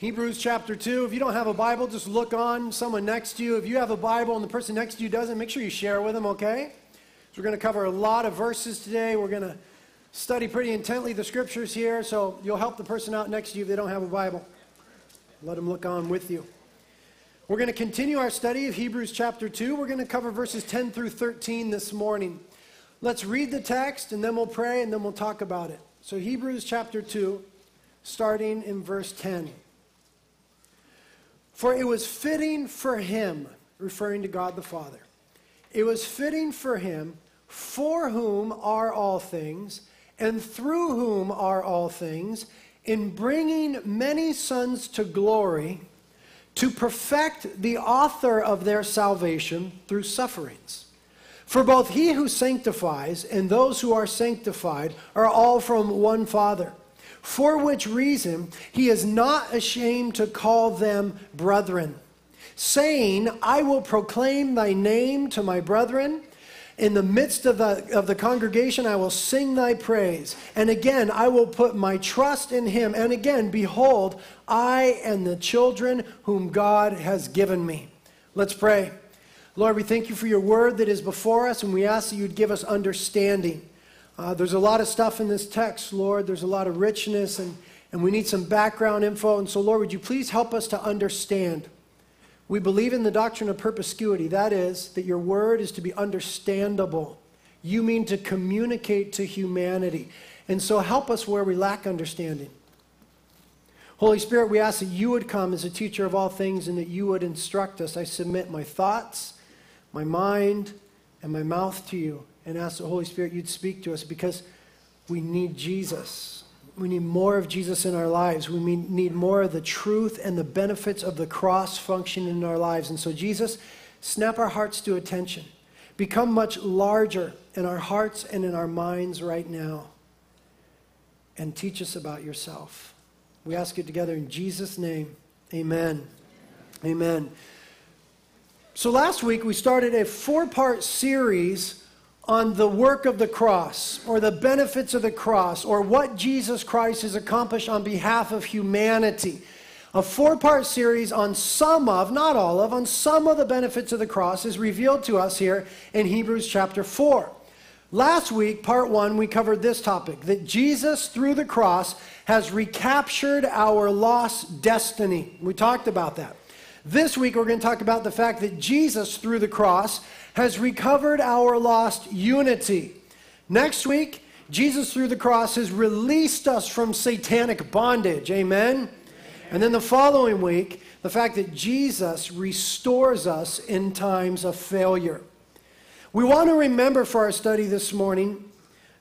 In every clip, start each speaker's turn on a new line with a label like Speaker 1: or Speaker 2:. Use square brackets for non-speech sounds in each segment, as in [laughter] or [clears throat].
Speaker 1: Hebrews chapter 2. If you don't have a Bible, just look on someone next to you. If you have a Bible and the person next to you doesn't, make sure you share with them, okay? So we're going to cover a lot of verses today. We're going to study pretty intently the scriptures here, so you'll help the person out next to you if they don't have a Bible. Let them look on with you. We're going to continue our study of Hebrews chapter 2. We're going to cover verses 10 through 13 this morning. Let's read the text and then we'll pray and then we'll talk about it. So, Hebrews chapter 2, starting in verse 10. For it was fitting for him, referring to God the Father, it was fitting for him, for whom are all things, and through whom are all things, in bringing many sons to glory, to perfect the author of their salvation through sufferings. For both he who sanctifies and those who are sanctified are all from one Father for which reason he is not ashamed to call them brethren, saying, I will proclaim thy name to my brethren. In the midst of the, of the congregation, I will sing thy praise. And again, I will put my trust in him. And again, behold, I and the children whom God has given me. Let's pray. Lord, we thank you for your word that is before us, and we ask that you'd give us understanding. Uh, there's a lot of stuff in this text, Lord. There's a lot of richness, and, and we need some background info. And so, Lord, would you please help us to understand? We believe in the doctrine of perspicuity. That is, that your word is to be understandable. You mean to communicate to humanity. And so, help us where we lack understanding. Holy Spirit, we ask that you would come as a teacher of all things and that you would instruct us. I submit my thoughts, my mind, and my mouth to you and ask the Holy Spirit you'd speak to us because we need Jesus. We need more of Jesus in our lives. We need more of the truth and the benefits of the cross function in our lives. And so, Jesus, snap our hearts to attention. Become much larger in our hearts and in our minds right now. And teach us about yourself. We ask it together in Jesus' name. Amen. Amen. So, last week we started a four part series on the work of the cross or the benefits of the cross or what Jesus Christ has accomplished on behalf of humanity. A four part series on some of, not all of, on some of the benefits of the cross is revealed to us here in Hebrews chapter 4. Last week, part one, we covered this topic that Jesus, through the cross, has recaptured our lost destiny. We talked about that. This week, we're going to talk about the fact that Jesus, through the cross, has recovered our lost unity. Next week, Jesus through the cross has released us from satanic bondage. Amen? Amen? And then the following week, the fact that Jesus restores us in times of failure. We want to remember for our study this morning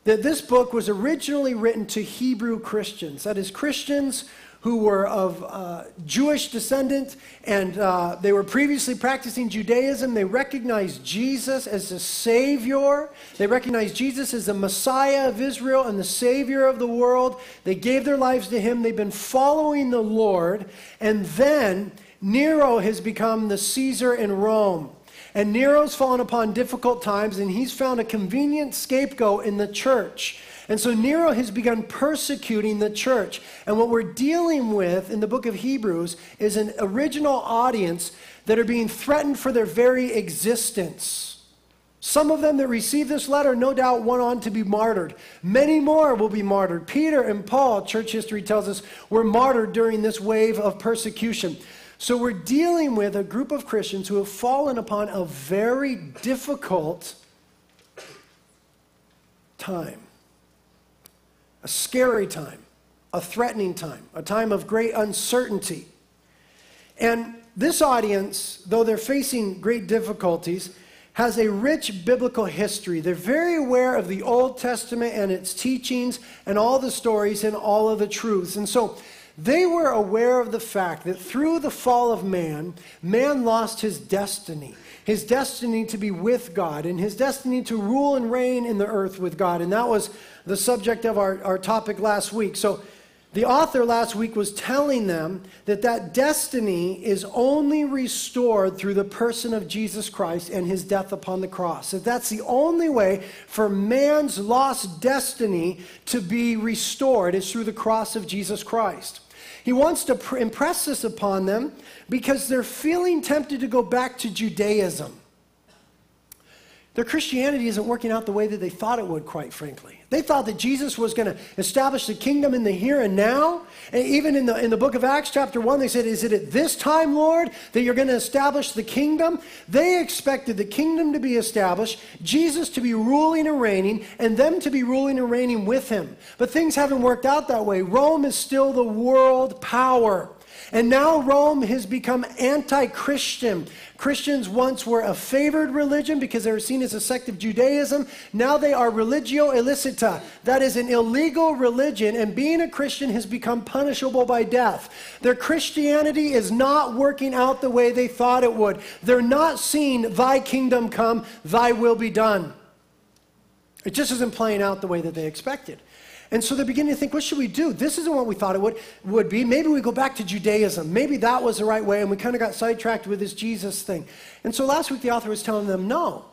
Speaker 1: that this book was originally written to Hebrew Christians. That is, Christians who were of uh, Jewish descent and uh, they were previously practicing Judaism. They recognized Jesus as the Savior. They recognized Jesus as the Messiah of Israel and the Savior of the world. They gave their lives to Him. They've been following the Lord. And then Nero has become the Caesar in Rome. And Nero's fallen upon difficult times, and he's found a convenient scapegoat in the church. And so Nero has begun persecuting the church. And what we're dealing with in the book of Hebrews is an original audience that are being threatened for their very existence. Some of them that received this letter no doubt went on to be martyred. Many more will be martyred. Peter and Paul, church history tells us, were martyred during this wave of persecution. So we're dealing with a group of Christians who have fallen upon a very difficult time a scary time, a threatening time, a time of great uncertainty. And this audience, though they're facing great difficulties, has a rich biblical history. They're very aware of the Old Testament and its teachings and all the stories and all of the truths. And so they were aware of the fact that through the fall of man, man lost his destiny his destiny to be with God and his destiny to rule and reign in the earth with God. And that was the subject of our, our topic last week. So the author last week was telling them that that destiny is only restored through the person of Jesus Christ and his death upon the cross. That that's the only way for man's lost destiny to be restored is through the cross of Jesus Christ. He wants to pr- impress this upon them because they're feeling tempted to go back to Judaism. Their Christianity isn't working out the way that they thought it would, quite frankly. They thought that Jesus was going to establish the kingdom in the here and now. And even in the, in the book of Acts, chapter 1, they said, Is it at this time, Lord, that you're going to establish the kingdom? They expected the kingdom to be established, Jesus to be ruling and reigning, and them to be ruling and reigning with him. But things haven't worked out that way. Rome is still the world power. And now Rome has become anti Christian. Christians once were a favored religion because they were seen as a sect of Judaism. Now they are religio illicita. That is an illegal religion, and being a Christian has become punishable by death. Their Christianity is not working out the way they thought it would. They're not seeing, Thy kingdom come, Thy will be done. It just isn't playing out the way that they expected. And so they're beginning to think, what should we do? This isn't what we thought it would, would be. Maybe we go back to Judaism. Maybe that was the right way, and we kind of got sidetracked with this Jesus thing. And so last week the author was telling them, no.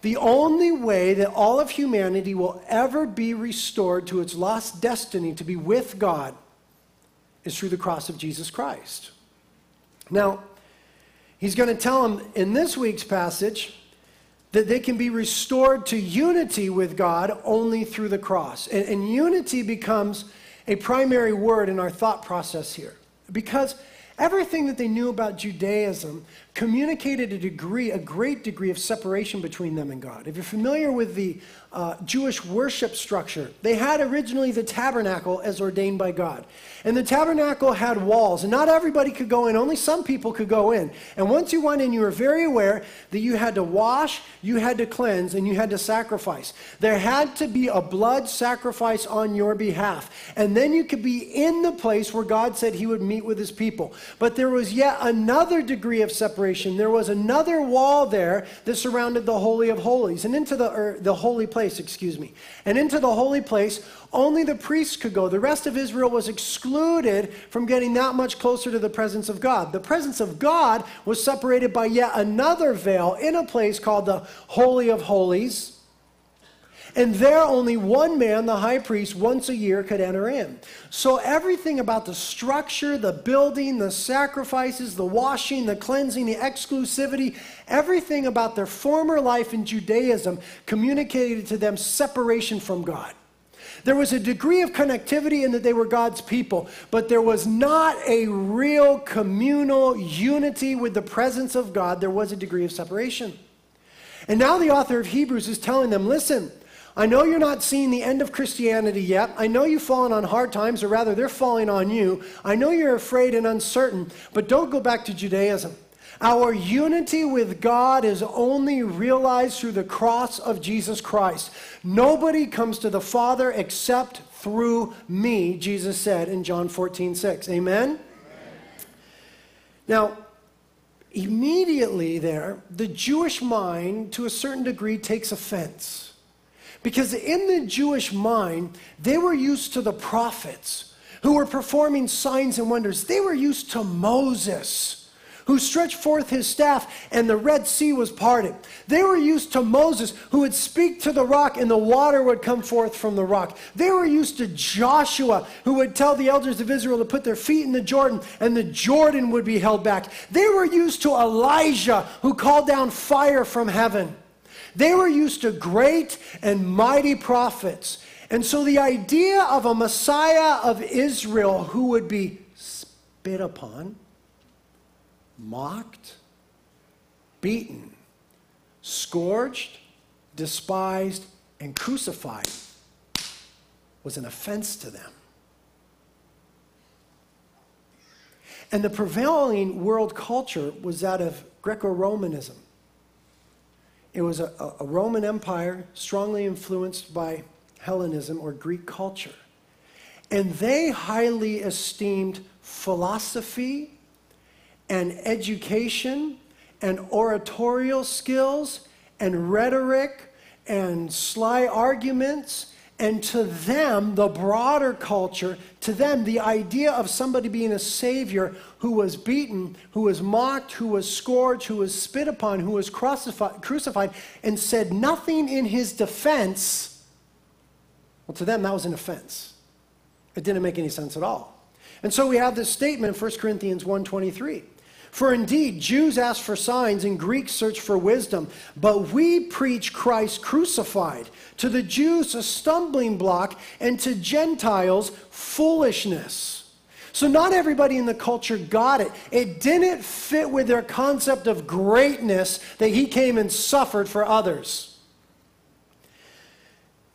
Speaker 1: The only way that all of humanity will ever be restored to its lost destiny to be with God is through the cross of Jesus Christ. Now, he's going to tell them in this week's passage that they can be restored to unity with God only through the cross. And, and, unity becomes a primary word in our thought process here. Because everything that they knew about Judaism communicated a degree, a great degree of separation between them and God. If you're familiar with the uh, Jewish worship structure, they had originally the tabernacle as ordained by God. And the tabernacle had walls, and not everybody could go in, only some people could go in. And once you went in, you were very aware that you had to wash, you had to cleanse, and you had to sacrifice. There had to be a blood sacrifice on your behalf. And then you could be in the place where God said he would meet with his people. But there was yet another degree of separation. There was another wall there that surrounded the Holy of Holies, and into the, er, the holy place, excuse me. And into the holy place, only the priests could go. The rest of Israel was excluded from getting that much closer to the presence of God. The presence of God was separated by yet another veil in a place called the Holy of Holies. And there, only one man, the high priest, once a year could enter in. So, everything about the structure, the building, the sacrifices, the washing, the cleansing, the exclusivity, everything about their former life in Judaism communicated to them separation from God. There was a degree of connectivity in that they were God's people, but there was not a real communal unity with the presence of God. There was a degree of separation. And now the author of Hebrews is telling them listen, I know you're not seeing the end of Christianity yet. I know you've fallen on hard times, or rather, they're falling on you. I know you're afraid and uncertain, but don't go back to Judaism. Our unity with God is only realized through the cross of Jesus Christ. Nobody comes to the Father except through me, Jesus said in John 14, 6. Amen? Amen. Now, immediately there, the Jewish mind, to a certain degree, takes offense. Because in the Jewish mind, they were used to the prophets who were performing signs and wonders. They were used to Moses who stretched forth his staff, and the Red Sea was parted. They were used to Moses, who would speak to the rock, and the water would come forth from the rock. They were used to Joshua, who would tell the elders of Israel to put their feet in the Jordan, and the Jordan would be held back. They were used to Elijah, who called down fire from heaven. They were used to great and mighty prophets. And so the idea of a Messiah of Israel who would be spit upon, mocked, beaten, scourged, despised, and crucified was an offense to them. And the prevailing world culture was that of Greco Romanism. It was a, a, Roman Empire strongly influenced by Hellenism or Greek culture. And they highly esteemed philosophy and education and oratorial skills and rhetoric and sly arguments. And to them, the broader culture, to them, the idea of somebody being a savior who was beaten, who was mocked, who was scourged, who was spit upon, who was crucified, and said nothing in his defense, well, to them, that was an offense. It didn't make any sense at all. And so we have this statement in 1 Corinthians 1:23. For indeed, Jews ask for signs and Greeks search for wisdom, but we preach Christ crucified. To the Jews, a stumbling block, and to Gentiles, foolishness. So, not everybody in the culture got it. It didn't fit with their concept of greatness that he came and suffered for others.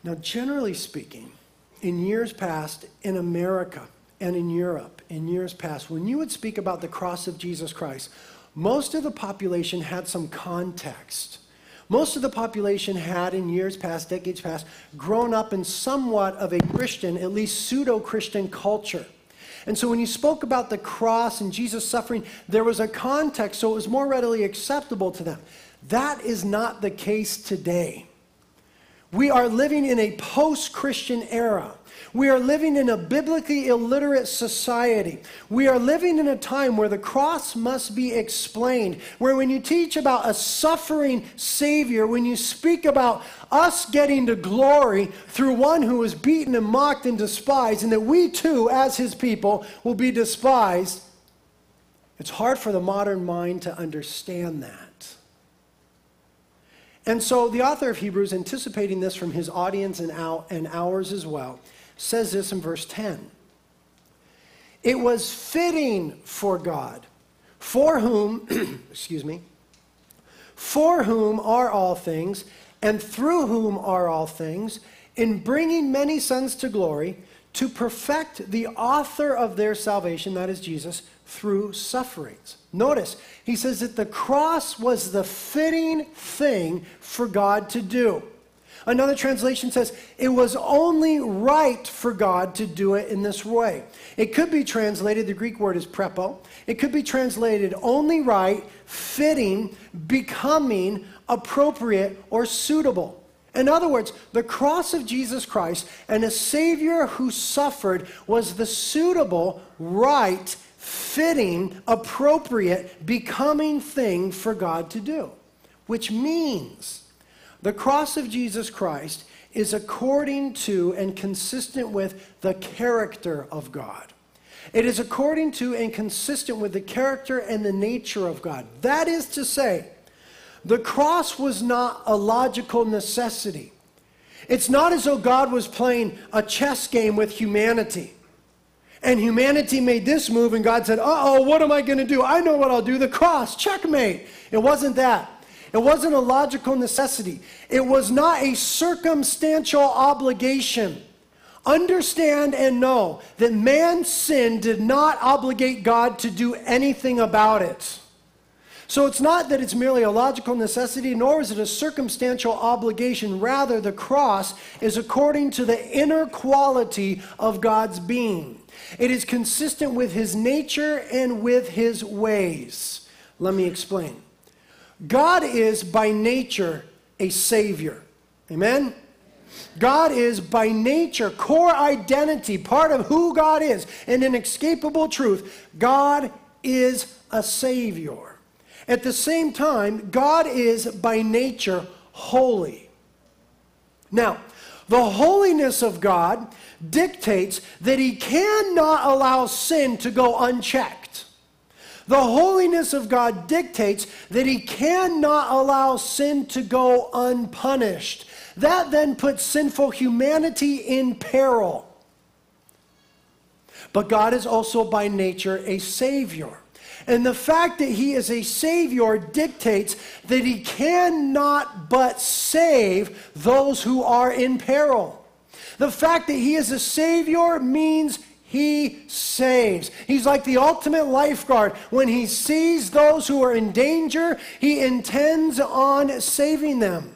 Speaker 1: Now, generally speaking, in years past, in America and in Europe, in years past, when you would speak about the cross of Jesus Christ, most of the population had some context. Most of the population had, in years past, decades past, grown up in somewhat of a Christian, at least pseudo Christian culture. And so when you spoke about the cross and Jesus suffering, there was a context, so it was more readily acceptable to them. That is not the case today. We are living in a post Christian era. We are living in a biblically illiterate society. We are living in a time where the cross must be explained, where when you teach about a suffering Savior, when you speak about us getting to glory through one who was beaten and mocked and despised, and that we too, as his people, will be despised, it's hard for the modern mind to understand that. And so the author of Hebrews, anticipating this from his audience and, ours as well, says this in verse 10. It was fitting for God, for whom, [clears throat] excuse me, for whom are all things, and through whom are all things, in bringing many sons to glory, to perfect the author of their salvation, that is Jesus, through sufferings. Notice, he says that the cross was the fitting thing for God to do. Another translation says it was only right for God to do it in this way. It could be translated, the Greek word is prepo. It could be translated only right, fitting, becoming, appropriate, or suitable. In other words, the cross of Jesus Christ and a Savior who suffered was the suitable, right, fitting, appropriate, becoming thing for God to do. Which means the cross of Jesus Christ is according to and consistent with the character of God. It is according to and consistent with the character and the nature of God. That is to say, the cross was not a logical necessity. It's not as though God was playing a chess game with humanity. And humanity made this move, and God said, Uh oh, what am I going to do? I know what I'll do the cross, checkmate. It wasn't that. It wasn't a logical necessity. It was not a circumstantial obligation. Understand and know that man's sin did not obligate God to do anything about it. So it's not that it's merely a logical necessity, nor is it a circumstantial obligation. Rather, the cross is according to the inner quality of God's being. It is consistent with his nature and with his ways. Let me explain. God is by nature a savior. Amen? God is by nature, core identity, part of who God is, and inescapable truth. God is a savior. At the same time, God is by nature holy. Now, the holiness of God dictates that he cannot allow sin to go unchecked. The holiness of God dictates that he cannot allow sin to go unpunished. That then puts sinful humanity in peril. But God is also by nature a Savior. And the fact that He is a Savior dictates that He cannot but save those who are in peril. The fact that He is a Savior means he saves. He's like the ultimate lifeguard. When he sees those who are in danger, he intends on saving them.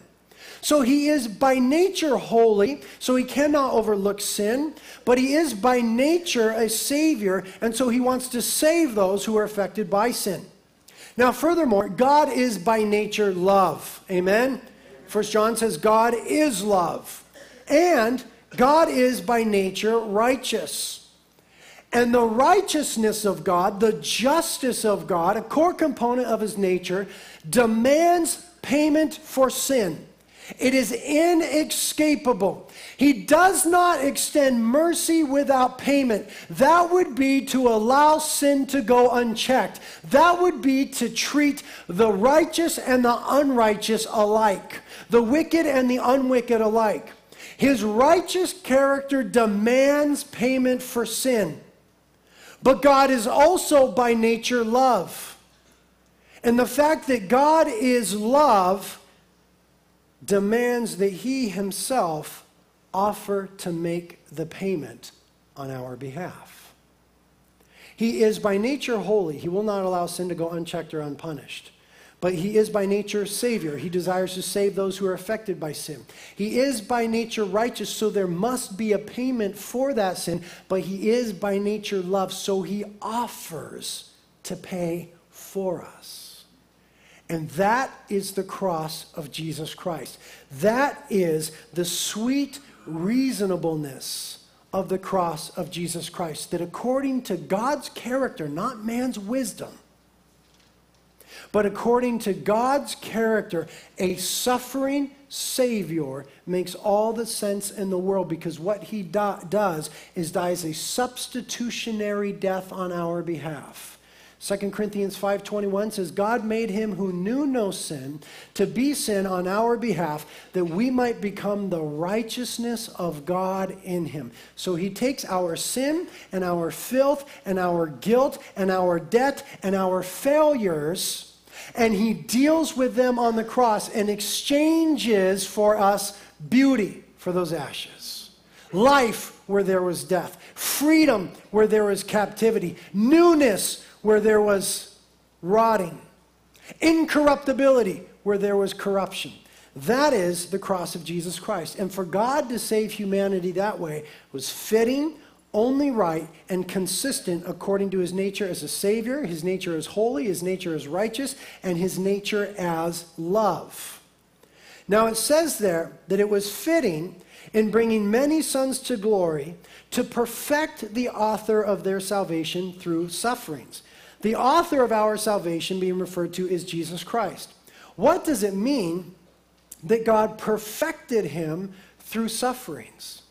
Speaker 1: So he is by nature holy, so he cannot overlook sin, but he is by nature a savior, and so he wants to save those who are affected by sin. Now, furthermore, God is by nature love. Amen? First John says God is love. And God is by nature righteous. And the righteousness of God, the justice of God, a core component of his nature, demands payment for sin. It is inescapable. He does not extend mercy without payment. That would be to allow sin to go unchecked. That would be to treat the righteous and the unrighteous alike, the wicked and the unwicked alike. His righteous character demands payment for sin. But God is also by nature love. And the fact that God is love demands that he himself offer to make the payment on our behalf. He is by nature holy. He will not allow sin to go unchecked or unpunished. But he is by nature Savior. He desires to save those who are affected by sin. He is by nature righteous, so there must be a payment for that sin. But he is by nature love, so he offers to pay for us. And that is the cross of Jesus Christ. That is the sweet reasonableness of the cross of Jesus Christ. That according to God's character, not man's wisdom, but according to God's character, a suffering Savior makes all the sense in the world because what he do- does is dies a substitutionary death on our behalf. 2 Corinthians 5:21 says God made him who knew no sin to be sin on our behalf that we might become the righteousness of God in him. So he takes our sin and our filth and our guilt and our debt and our failures and he deals with them on the cross and exchanges for us beauty for those ashes. Life where there was death, freedom where there was captivity, newness where there was rotting, incorruptibility where there was corruption. That is the cross of Jesus Christ. And for God to save humanity that way was fitting, only right, and consistent according to his nature as a Savior, his nature as holy, his nature as righteous, and his nature as love. Now it says there that it was fitting in bringing many sons to glory to perfect the author of their salvation through sufferings. The author of our salvation being referred to is Jesus Christ. What does it mean that God perfected him through sufferings?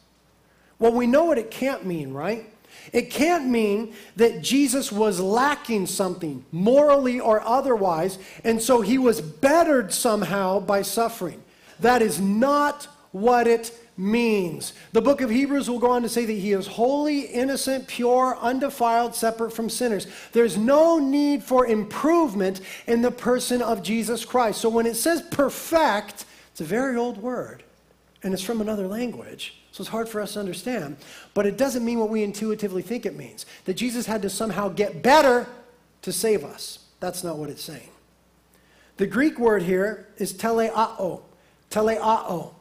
Speaker 1: Well, we know what it can't mean, right? It can't mean that Jesus was lacking something, morally or otherwise, and so he was bettered somehow by suffering. That is not what it means. The book of Hebrews will go on to say that he is holy, innocent, pure, undefiled, separate from sinners. There's no need for improvement in the person of Jesus Christ. So when it says perfect, it's a very old word, and it's from another language. So it's hard for us to understand. But it doesn't mean what we intuitively think it means that Jesus had to somehow get better to save us. That's not what it's saying. The Greek word here is teleao. Teleao.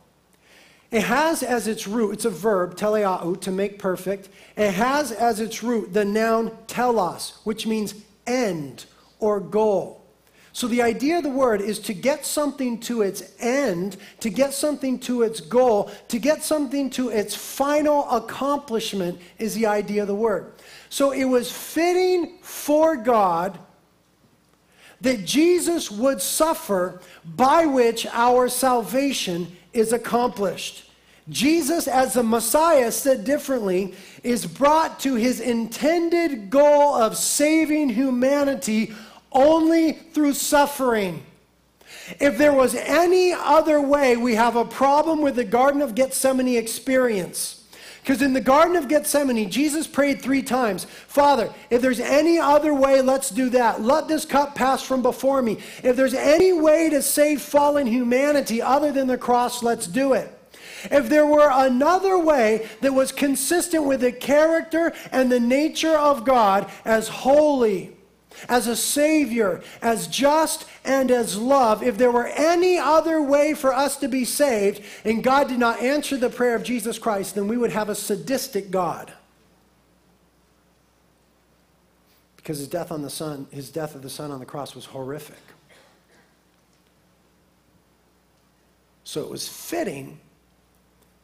Speaker 1: It has as its root, it's a verb, teleau, to make perfect. It has as its root the noun telos, which means end or goal. So the idea of the word is to get something to its end, to get something to its goal, to get something to its final accomplishment is the idea of the word. So it was fitting for God that Jesus would suffer by which our salvation is accomplished. Jesus, as the Messiah, said differently, is brought to his intended goal of saving humanity only through suffering. If there was any other way, we have a problem with the Garden of Gethsemane experience. Because in the Garden of Gethsemane, Jesus prayed three times Father, if there's any other way, let's do that. Let this cup pass from before me. If there's any way to save fallen humanity other than the cross, let's do it. If there were another way that was consistent with the character and the nature of God as holy, as a Savior, as just, and as love, if there were any other way for us to be saved, and God did not answer the prayer of Jesus Christ, then we would have a sadistic God. Because his death on the Son, his death of the Son on the cross was horrific. So it was fitting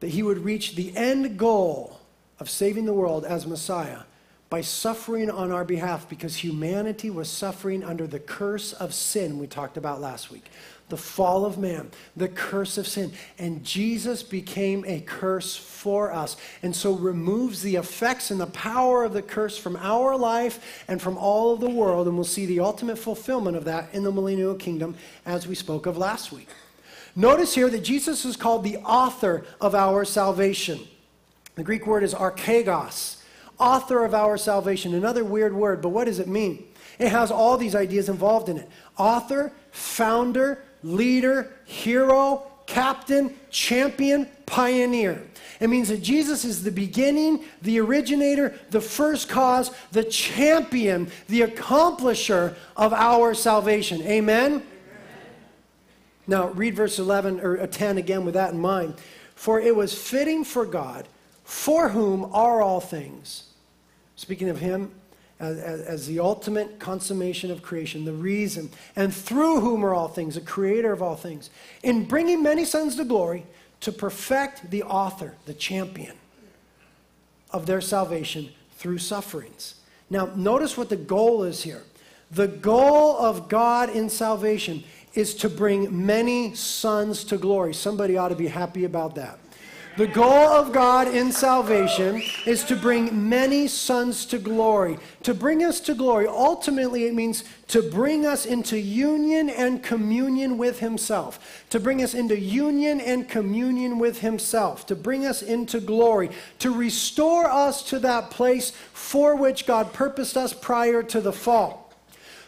Speaker 1: that he would reach the end goal of saving the world as Messiah by suffering on our behalf because humanity was suffering under the curse of sin we talked about last week. The fall of man, the curse of sin. And Jesus became a curse for us. And so removes the effects and the power of the curse from our life and from all of the world. And we'll see the ultimate fulfillment of that in the millennial kingdom as we spoke of last week. Notice here that Jesus is called the author of our salvation. The Greek word is archegos author of our salvation. Another weird word, but what does it mean? It has all these ideas involved in it author, founder, leader, hero, captain, champion, pioneer. It means that Jesus is the beginning, the originator, the first cause, the champion, the accomplisher of our salvation. Amen? Amen? Now, read verse 11 or uh, 10 again with that in mind. For it was fitting for God, for whom are all things Speaking of Him as, as, as, the ultimate consummation of creation, the reason, and through whom are all things, the creator of all things, in bringing many sons to glory, to perfect the author, the champion of their salvation through sufferings. Now, notice what the goal is here. The goal of God in salvation is to bring many sons to glory. Somebody ought to be happy about that. The goal of God in salvation is to bring many sons to glory. To bring us to glory, ultimately, it means to bring us into union and communion with Himself. To bring us into union and communion with Himself. To bring us into glory. To restore us to that place for which God purposed us prior to the fall.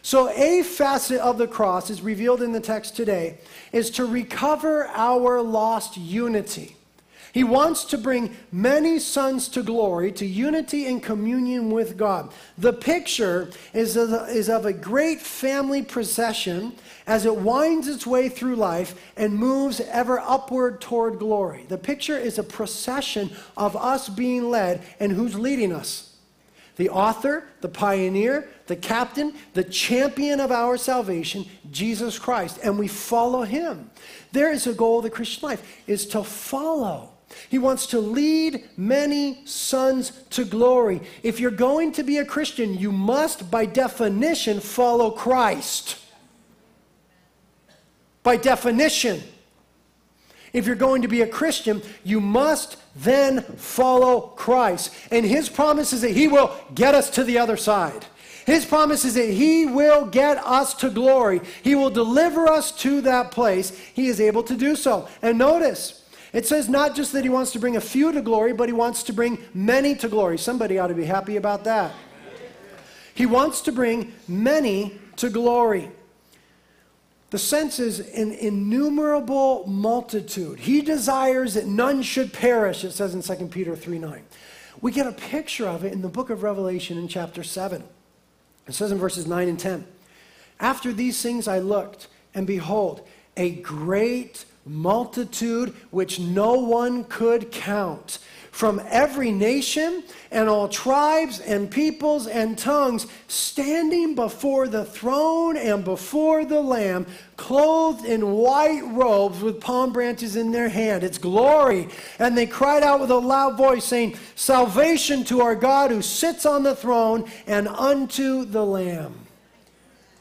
Speaker 1: So, a facet of the cross is revealed in the text today is to recover our lost unity. He wants to bring many sons to glory, to unity and communion with God. The picture is of, is of a great family procession as it winds its way through life and moves ever upward toward glory. The picture is a procession of us being led, and who's leading us? The author, the pioneer, the captain, the champion of our salvation, Jesus Christ. And we follow him. There is a goal of the Christian life, is to follow he wants to lead many sons to glory. If you're going to be a Christian, you must, by definition, follow Christ. By definition. If you're going to be a Christian, you must then follow Christ. And his promise is that he will get us to the other side. His promise is that he will get us to glory. He will deliver us to that place. He is able to do so. And notice, it says not just that he wants to bring a few to glory, but he wants to bring many to glory. Somebody ought to be happy about that. He wants to bring many to glory. The sense is an innumerable multitude. He desires that none should perish, it says in 2 Peter 3 9. We get a picture of it in the book of Revelation in chapter 7. It says in verses 9 and 10 After these things I looked, and behold, a great multitude which no one could count, from every nation and all tribes and peoples and tongues, standing before the throne and before the Lamb, clothed in white robes with palm branches in their hand. It's glory. And they cried out with a loud voice, saying, Salvation to our God who sits on the throne and unto the Lamb.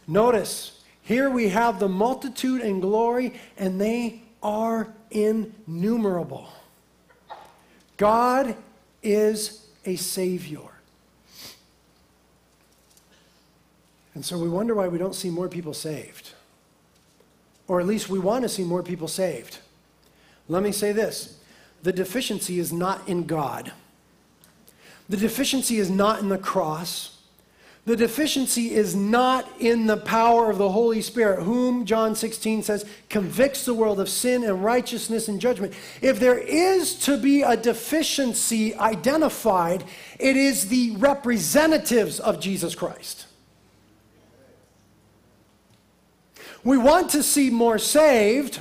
Speaker 1: Notice, here we have the multitude and glory, and they are innumerable. God is a Savior. And so we wonder why we don't see more people saved. Or at least we want to see more people saved. Let me say this the deficiency is not in God, the deficiency is not in the cross. The deficiency is not in the power of the Holy Spirit, whom John 16 says convicts the world of sin and righteousness and judgment. If there is to be a deficiency identified, it is the representatives of Jesus Christ. We want to see more saved.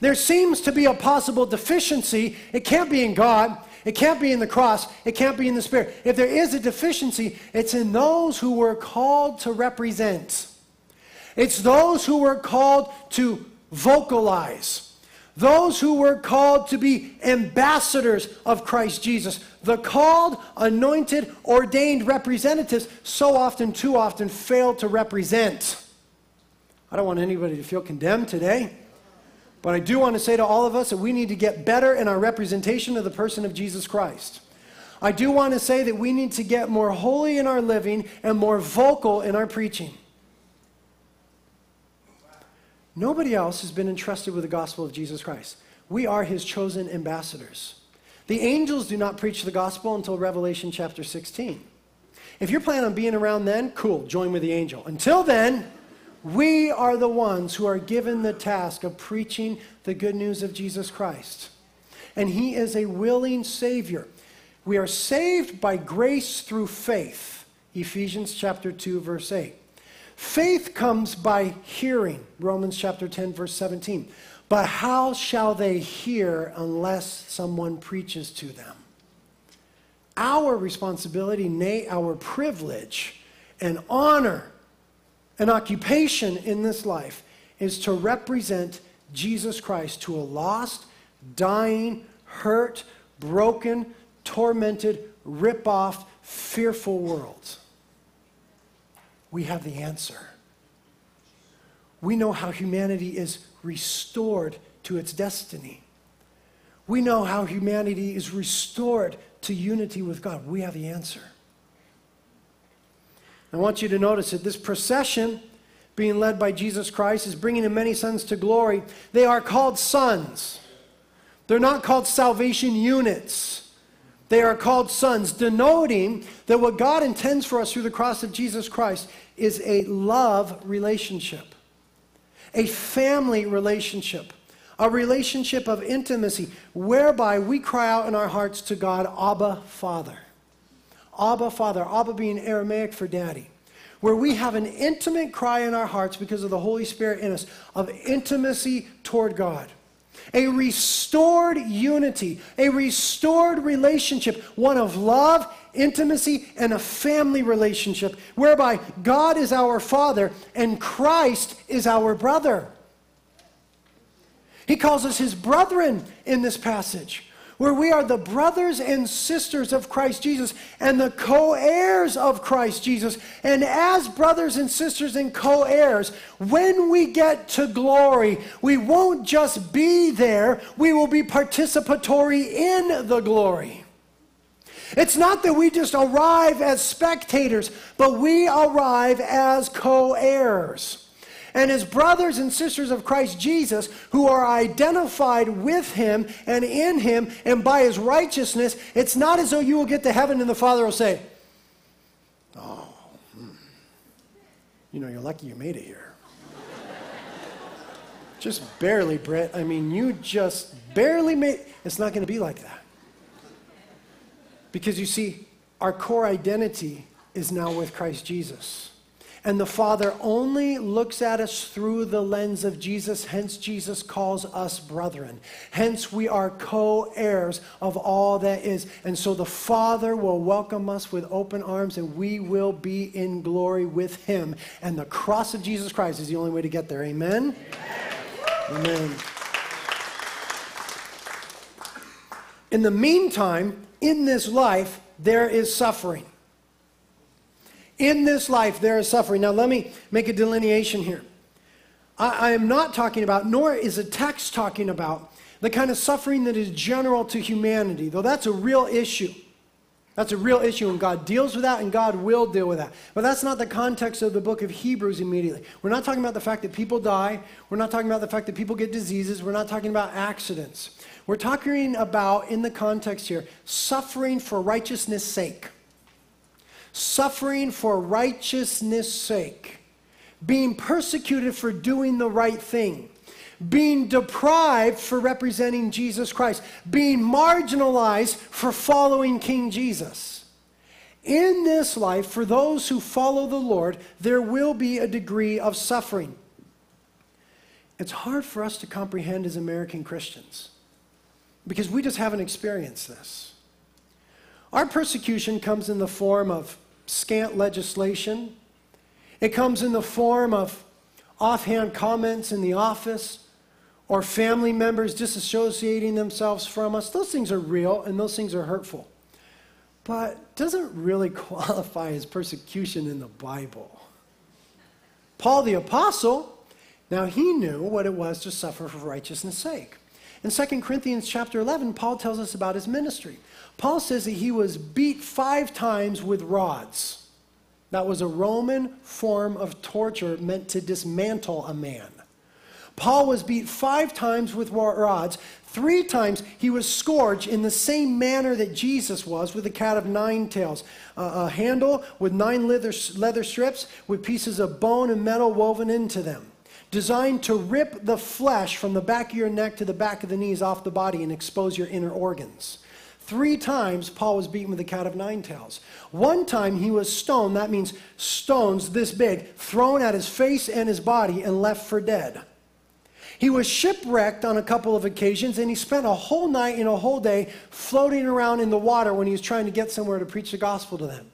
Speaker 1: There seems to be a possible deficiency. It can't be in God. It can't be in the cross. It can't be in the Spirit. If there is a deficiency, it's in those who were called to represent. It's those who were called to vocalize. Those who were called to be ambassadors of Christ Jesus. The called, anointed, ordained representatives so often, too often, fail to represent. I don't want anybody to feel condemned today. But I do want to say to all of us that we need to get better in our representation of the person of Jesus Christ. I do want to say that we need to get more holy in our living and more vocal in our preaching. Nobody else has been entrusted with the gospel of Jesus Christ. We are his chosen ambassadors. The angels do not preach the gospel until Revelation chapter 16. If you're planning on being around then, cool, join with the angel. Until then, we are the ones who are given the task of preaching the good news of Jesus Christ. And he is a willing Savior. We are saved by grace through faith. Ephesians chapter 2, verse 8. Faith comes by hearing, Romans chapter 10, verse 17. But how shall they hear unless someone preaches to them? Our responsibility, nay, our privilege and honor and occupation in this life is to represent Jesus Christ to a lost, dying, hurt, broken, tormented, rip off, fearful world we have the answer. We know how humanity is restored to its destiny. We know how humanity is restored to unity with God. We have the answer. I want you to notice that this procession, being led by Jesus Christ, is bringing in many sons to glory. They are called sons. They're not called salvation units. They are called sons, denoting that what God intends for us through the cross of Jesus Christ is a love relationship, a family relationship, a relationship of intimacy whereby we cry out in our hearts to God, Abba, Father. Abba, Father. Abba being Aramaic for daddy. Where we have an intimate cry in our hearts because of the Holy Spirit in us of intimacy toward God a restored unity, a restored relationship, one of love, intimacy, and a family relationship, whereby God is our Father and Christ is our brother. He calls us his brethren in this passage where we are the brothers and sisters of Christ Jesus and the co heirs of Christ Jesus. And as brothers and sisters and co heirs, when we get to glory, we won't just be there, we will be participatory in the glory. It's not that we just arrive as spectators, but we arrive as co heirs and his brothers and sisters of Christ Jesus who are identified with him and in him and by his righteousness, it's not as though you will get to heaven and the Father will say, Oh, hmm. you know, you're lucky you made it here. [laughs] just barely, Brett. I mean, you just barely made It's not going to be like that. Because you see, our core identity is now with Christ Jesus. And the Father only looks at us through the lens of Jesus. Hence, Jesus calls us brethren. Hence, we are co heirs of all that is. And so the Father will welcome us with open arms, and we will be in glory with Him. And the cross of Jesus Christ is the only way to get there. Amen? Amen. Amen. In the meantime, in this life, there is suffering. In this life, there is suffering. Now, let me make a delineation here. I, I am not talking about, nor is the text talking about, the kind of suffering that is general to humanity, though that's a real issue. That's a real issue, and God deals with that, and God will deal with that. But that's not the context of the book of Hebrews immediately. We're not talking about the fact that people die. We're not talking about the fact that people get diseases. We're not talking about accidents. We're talking about, in the context here, suffering for righteousness' sake suffering for righteousness' sake, being persecuted for doing the right thing, being deprived for representing Jesus Christ, being marginalized for following King Jesus. In this life, for those who follow the Lord, there will be a degree of suffering. It's hard for us to comprehend as American Christians because we just haven't experienced this. Our persecution comes in the form of scant legislation. It comes in the form of offhand comments in the office or family members disassociating themselves from us. Those things are real and those things are hurtful. But doesn't really [laughs] qualify as persecution in the Bible. Paul the apostle, now he knew what it was to suffer for righteousness' sake. In 2 Corinthians chapter 11, Paul tells us about his ministry. Paul says that he was beat five times with rods. That was a Roman form of torture meant to dismantle a man. Paul was beat five times with rods. Three times he was scourged in the same manner that Jesus was with a cat of nine tails. A handle with nine leather, leather strips with pieces of bone and metal woven into them designed to rip the flesh from the back of your neck to the back of the knees off the body and expose your inner organs. Three times Paul was beaten with a cat of nine tails. One time he was stoned, that means stones this big, thrown at his face and his body and left for dead. He was shipwrecked on a couple of occasions and he spent a whole night and a whole day floating around in the water when he was trying to get somewhere to preach the gospel to them.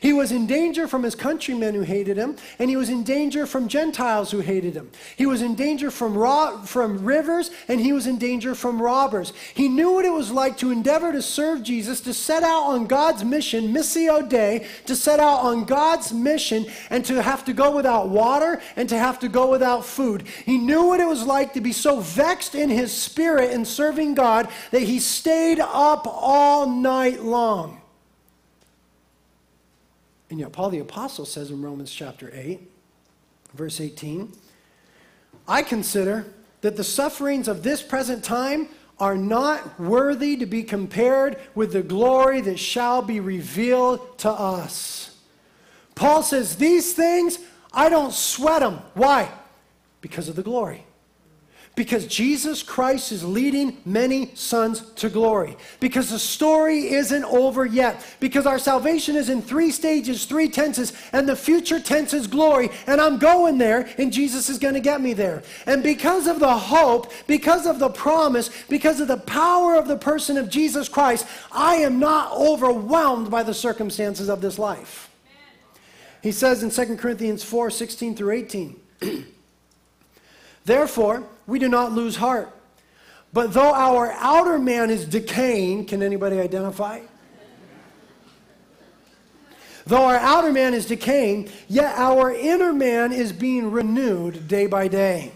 Speaker 1: He was in danger from his countrymen who hated him, and he was in danger from Gentiles who hated him. He was in danger from, ro- from rivers, and he was in danger from robbers. He knew what it was like to endeavor to serve Jesus, to set out on God's mission, Missio Dei, to set out on God's mission, and to have to go without water and to have to go without food. He knew what it was like to be so vexed in his spirit in serving God that he stayed up all night long. And yet, Paul the Apostle says in Romans chapter 8, verse 18, I consider that the sufferings of this present time are not worthy to be compared with the glory that shall be revealed to us. Paul says, These things, I don't sweat them. Why? Because of the glory. Because Jesus Christ is leading many sons to glory. Because the story isn't over yet. Because our salvation is in three stages, three tenses, and the future tense is glory. And I'm going there, and Jesus is going to get me there. And because of the hope, because of the promise, because of the power of the person of Jesus Christ, I am not overwhelmed by the circumstances of this life. He says in 2 Corinthians 4 16 through 18. [clears throat] Therefore, we do not lose heart. But though our outer man is decaying, can anybody identify? Though our outer man is decaying, yet our inner man is being renewed day by day.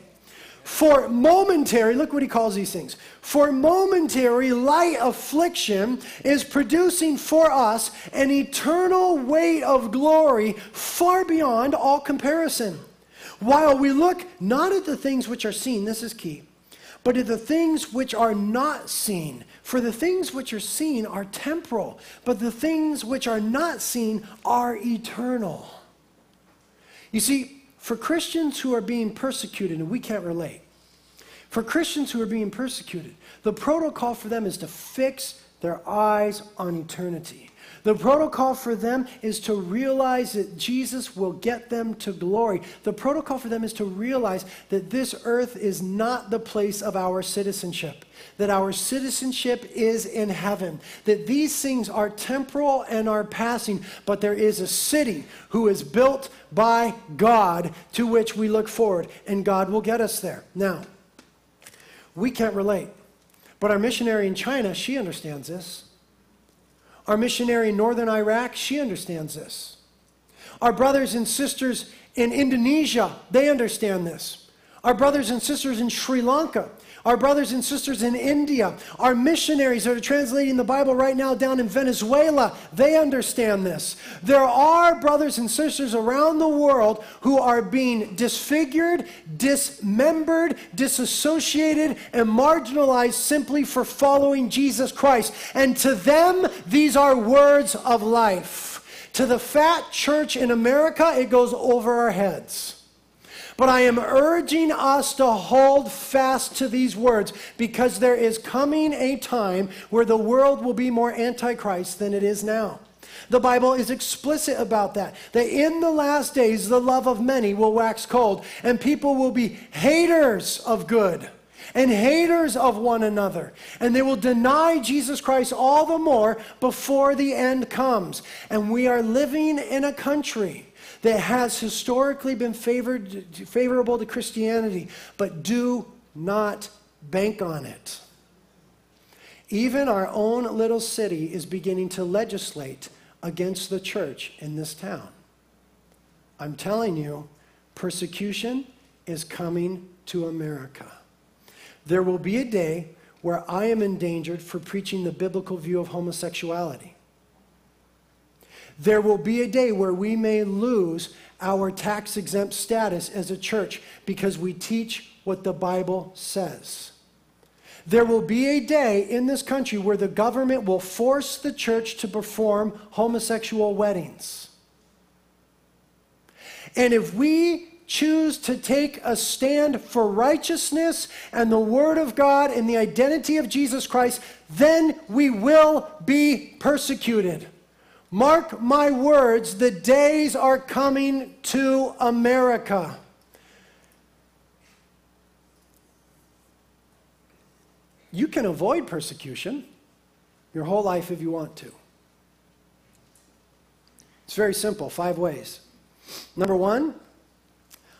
Speaker 1: For momentary, look what he calls these things. For momentary light affliction is producing for us an eternal weight of glory far beyond all comparison while we look not at the things which are seen, this is key, but at the things which are not seen. For the things which are seen are temporal, but the things which are not seen are eternal. You see, for Christians who are being persecuted, and we can't relate, for Christians who are being persecuted, the protocol for them is to fix their eyes on eternity. The protocol for them is to realize that Jesus will get them to glory. The protocol for them is to realize that this earth is not the place of our citizenship, that our citizenship is in heaven, that these things are temporal and are passing, but there is a city who is built by God to which we look forward, and God will get us there. Now, we can't relate, but our missionary in China, she understands this. Our missionary in northern Iraq, she understands this. Our brothers and sisters in Indonesia, they understand this. Our brothers and sisters in Sri Lanka, our brothers and sisters in India, our missionaries that are translating the Bible right now down in Venezuela, they understand this. There are brothers and sisters around the world who are being disfigured, dismembered, disassociated, and marginalized simply for following Jesus Christ. And to them, these are words of life. To the fat church in America, it goes over our heads. But I am urging us to hold fast to these words because there is coming a time where the world will be more antichrist than it is now. The Bible is explicit about that. That in the last days, the love of many will wax cold, and people will be haters of good and haters of one another. And they will deny Jesus Christ all the more before the end comes. And we are living in a country that has historically been favored, favorable to Christianity. But do not bank on it. Even our own little city is beginning to legislate against the church in this town. I'm telling you, persecution is coming to America. There will be a day where I am endangered for preaching the biblical view of homosexuality. There will be a day where we may lose our tax exempt status as a church because we teach what the Bible says. There will be a day in this country where the government will force the church to perform homosexual weddings. And if we choose to take a stand for righteousness and the Word of God and the identity of Jesus Christ, then we will be persecuted. Mark my words, the days are coming to America. You can avoid persecution your whole life if you want to. It's very simple five ways. Number one,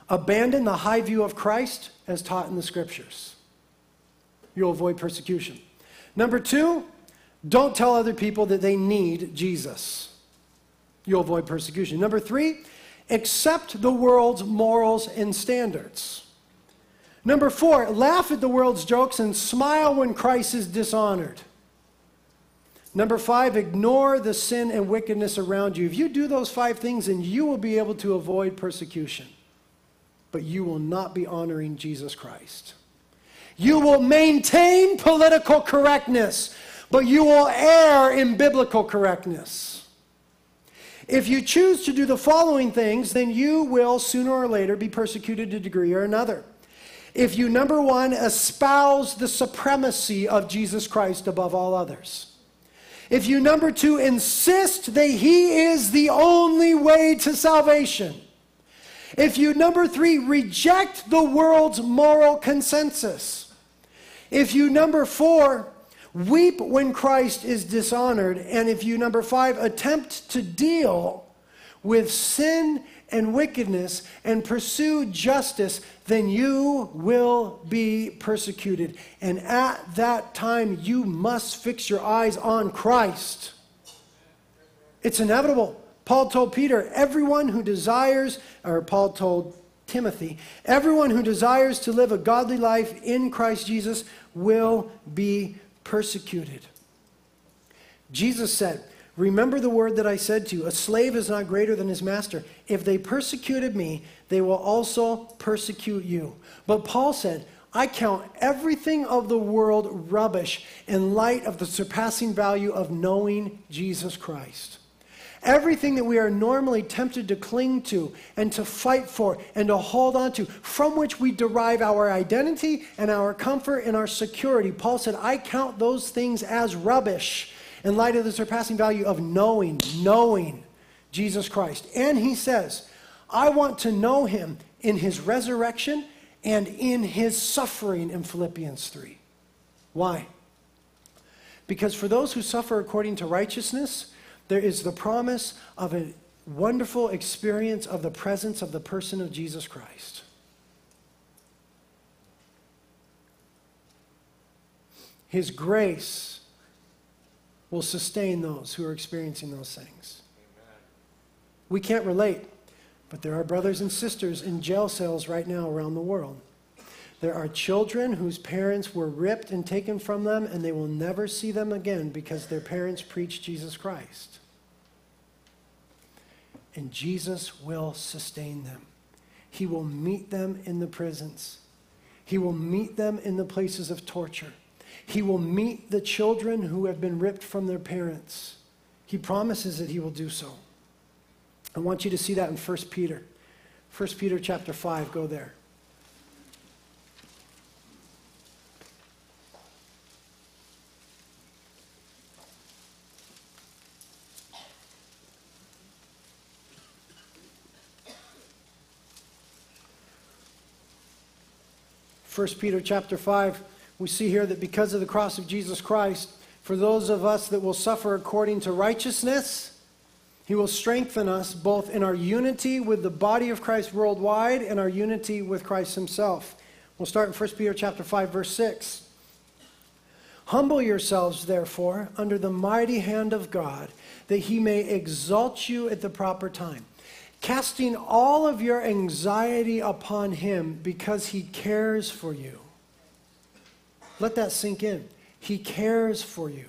Speaker 1: abandon the high view of Christ as taught in the scriptures. You'll avoid persecution. Number two, don't tell other people that they need Jesus. You'll avoid persecution. Number three, accept the world's morals and standards. Number four, laugh at the world's jokes and smile when Christ is dishonored. Number five, ignore the sin and wickedness around you. If you do those five things, then you will be able to avoid persecution. But you will not be honoring Jesus Christ. You will maintain political correctness, but you will err in biblical correctness. If you choose to do the following things, then you will sooner or later be persecuted to a degree or another. If you, number one, espouse the supremacy of Jesus Christ above all others. If you, number two, insist that he is the only way to salvation. If you, number three, reject the world's moral consensus. If you, number four, weep when Christ is dishonored. And if you, number five, attempt to deal with sin and wickedness and pursue justice, then you will be persecuted. And at that time, you must fix your eyes on Christ. It's inevitable. Paul told Peter, everyone who desires, or Paul told Timothy, everyone who desires to live a godly life in Christ Jesus will be persecuted. Jesus said, Remember the word that I said to you a slave is not greater than his master. If they persecuted me, they will also persecute you. But Paul said, I count everything of the world rubbish in light of the surpassing value of knowing Jesus Christ. Everything that we are normally tempted to cling to and to fight for and to hold on to, from which we derive our identity and our comfort and our security. Paul said, I count those things as rubbish in light of the surpassing value of knowing, knowing Jesus Christ. And he says, I want to know him in his resurrection and in his suffering in Philippians 3. Why? Because for those who suffer according to righteousness, there is the promise of a wonderful experience of the presence of the person of Jesus Christ. His grace will sustain those who are experiencing those things. Amen. We can't relate, but there are brothers and sisters in jail cells right now around the world. There are children whose parents were ripped and taken from them, and they will never see them again because their parents preached Jesus Christ. And Jesus will sustain them. He will meet them in the prisons, He will meet them in the places of torture. He will meet the children who have been ripped from their parents. He promises that he will do so. I want you to see that in 1 Peter. 1 Peter chapter 5, go there. 1 Peter chapter 5 we see here that because of the cross of Jesus Christ, for those of us that will suffer according to righteousness, he will strengthen us both in our unity with the body of Christ worldwide and our unity with Christ himself. We'll start in 1 Peter chapter 5 verse 6. Humble yourselves therefore under the mighty hand of God that he may exalt you at the proper time, casting all of your anxiety upon him because he cares for you. Let that sink in. He cares for you.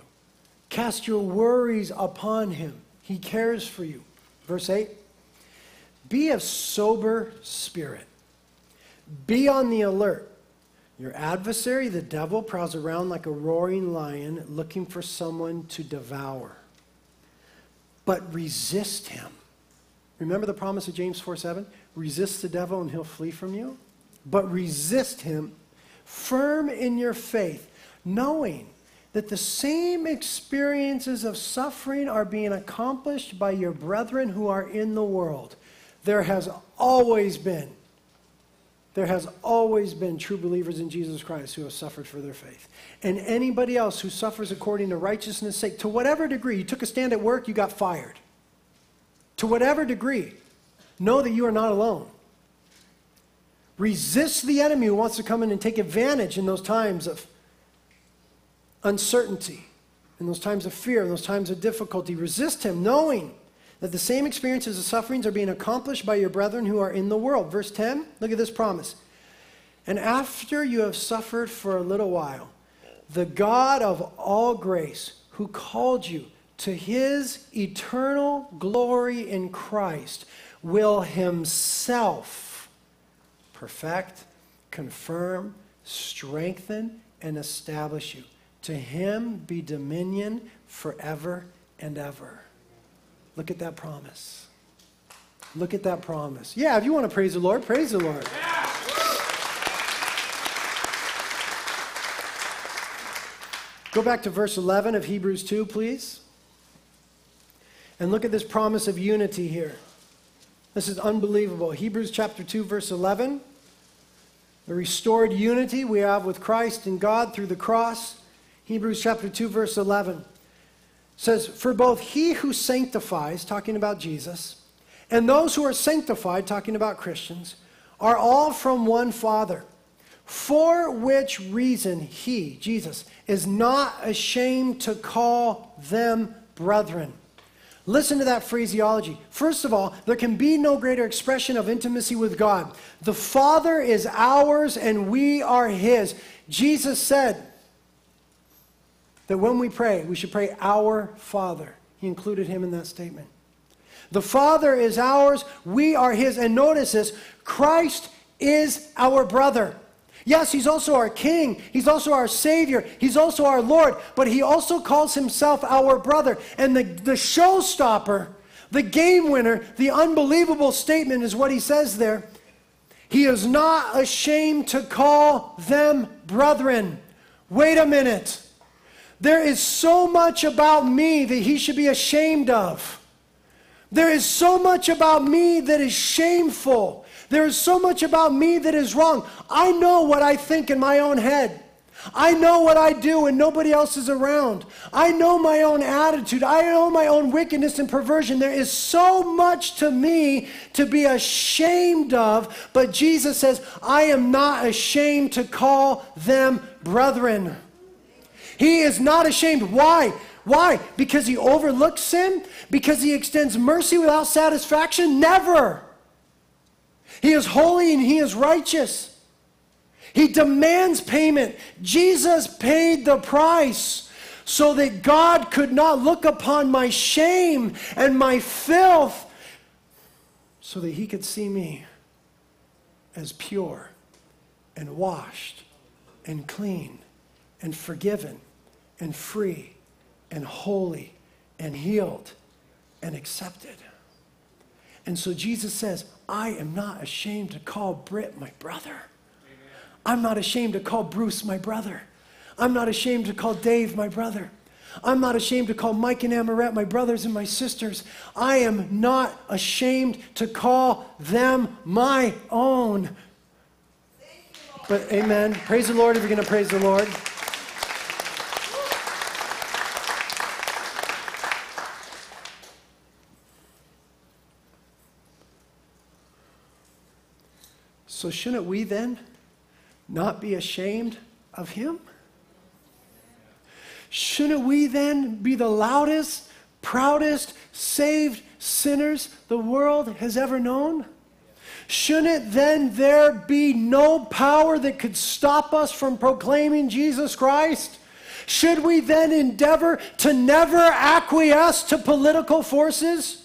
Speaker 1: Cast your worries upon him. He cares for you. Verse 8 Be of sober spirit, be on the alert. Your adversary, the devil, prowls around like a roaring lion looking for someone to devour. But resist him. Remember the promise of James 4 7? Resist the devil and he'll flee from you. But resist him firm in your faith, knowing that the same experiences of suffering are being accomplished by your brethren who are in the world. There has always been, there has always been true believers in Jesus Christ who have suffered for their faith. And anybody else who suffers according to righteousness' sake, to whatever degree, you took a stand at work, you got fired. To whatever degree, know that you are not alone. Resist the enemy who wants to come in and take advantage in those times of uncertainty, in those times of fear, in those times of difficulty. Resist him, knowing that the same experiences of sufferings are being accomplished by your brethren who are in the world. Verse 10, look at this promise. And after you have suffered for a little while, the God of all grace, who called you to his eternal glory in Christ, will himself perfect, confirm, strengthen, and establish you. To him be dominion forever and ever. Look at that promise. Look at that promise. Yeah, if you want to praise the Lord, praise the Lord. Go back to verse 11 of Hebrews 2, please. And look at this promise of unity here. This is unbelievable. Hebrews chapter 2, verse 11. The restored unity we have with Christ and God through the cross. Hebrews chapter 2, verse 11 says, For both he who sanctifies, talking about Jesus, and those who are sanctified, talking about Christians, are all from one Father. For which reason he, Jesus, is not ashamed to call them brethren. Listen to that phraseology. First of all, there can be no greater expression of intimacy with God. The Father is ours and we are his. Jesus said, that when we pray, we should pray, Our Father. He included him in that statement. The Father is ours, we are his. And notice this Christ is our brother. Yes, he's also our king. He's also our savior. He's also our Lord. But he also calls himself our brother. And the, the showstopper, the game winner, the unbelievable statement is what he says there. He is not ashamed to call them brethren. Wait a minute. There is so much about me that he should be ashamed of. There is so much about me that is shameful. There is so much about me that is wrong. I know what I think in my own head. I know what I do when nobody else is around. I know my own attitude. I know my own wickedness and perversion. There is so much to me to be ashamed of, but Jesus says, I am not ashamed to call them brethren. He is not ashamed. Why? Why? Because he overlooks sin? Because he extends mercy without satisfaction? Never. He is holy and he is righteous. He demands payment. Jesus paid the price so that God could not look upon my shame and my filth, so that he could see me as pure and washed and clean and forgiven and free and holy and healed and accepted. And so Jesus says, I am not ashamed to call Britt my brother. I'm not ashamed to call Bruce my brother. I'm not ashamed to call Dave my brother. I'm not ashamed to call Mike and Amarette my brothers and my sisters. I am not ashamed to call them my own. But amen. Praise the Lord if you're going to praise the Lord. So, shouldn't we then not be ashamed of him? Shouldn't we then be the loudest, proudest, saved sinners the world has ever known? Shouldn't then there be no power that could stop us from proclaiming Jesus Christ? Should we then endeavor to never acquiesce to political forces?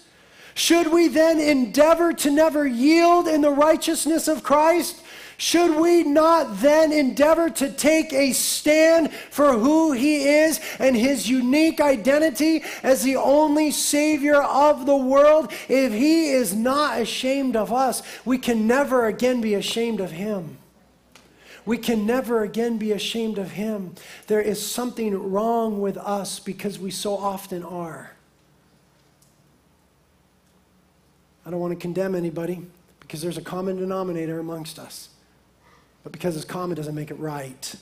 Speaker 1: Should we then endeavor to never yield in the righteousness of Christ? Should we not then endeavor to take a stand for who he is and his unique identity as the only Savior of the world? If he is not ashamed of us, we can never again be ashamed of him. We can never again be ashamed of him. There is something wrong with us because we so often are. I don't want to condemn anybody because there's a common denominator amongst us. But because it's common doesn't make it right.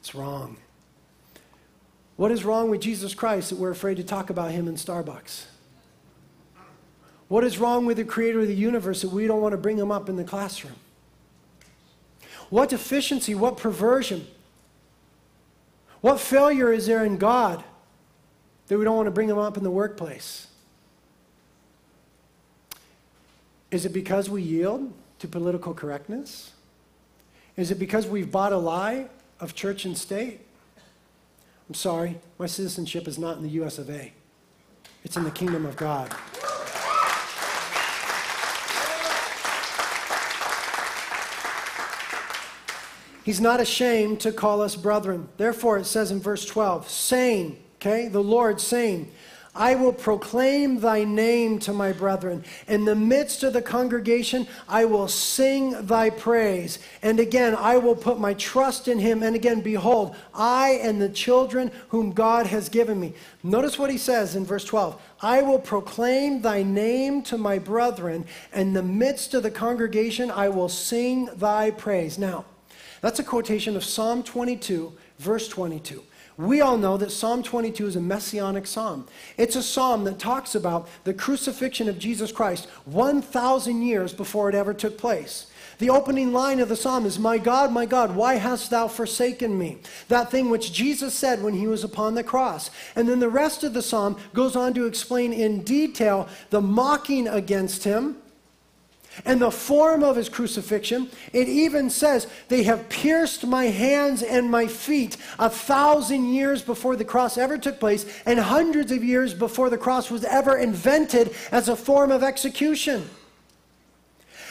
Speaker 1: It's wrong. What is wrong with Jesus Christ that we're afraid to talk about him in Starbucks? What is wrong with the creator of the universe that we don't want to bring him up in the classroom? What deficiency, what perversion, what failure is there in God that we don't want to bring him up in the workplace? Is it because we yield to political correctness? Is it because we've bought a lie of church and state? I'm sorry, my citizenship is not in the US of A, it's in the kingdom of God. He's not ashamed to call us brethren. Therefore, it says in verse 12, saying, okay, the Lord saying, I will proclaim thy name to my brethren. In the midst of the congregation, I will sing thy praise. And again, I will put my trust in him. And again, behold, I and the children whom God has given me. Notice what he says in verse 12 I will proclaim thy name to my brethren. In the midst of the congregation, I will sing thy praise. Now, that's a quotation of Psalm 22, verse 22. We all know that Psalm 22 is a messianic psalm. It's a psalm that talks about the crucifixion of Jesus Christ 1,000 years before it ever took place. The opening line of the psalm is, My God, my God, why hast thou forsaken me? That thing which Jesus said when he was upon the cross. And then the rest of the psalm goes on to explain in detail the mocking against him and the form of his crucifixion. It even says, They have pierced my hands and my feet a thousand years before the cross ever took place, and hundreds of years before the cross was ever invented as a form of execution.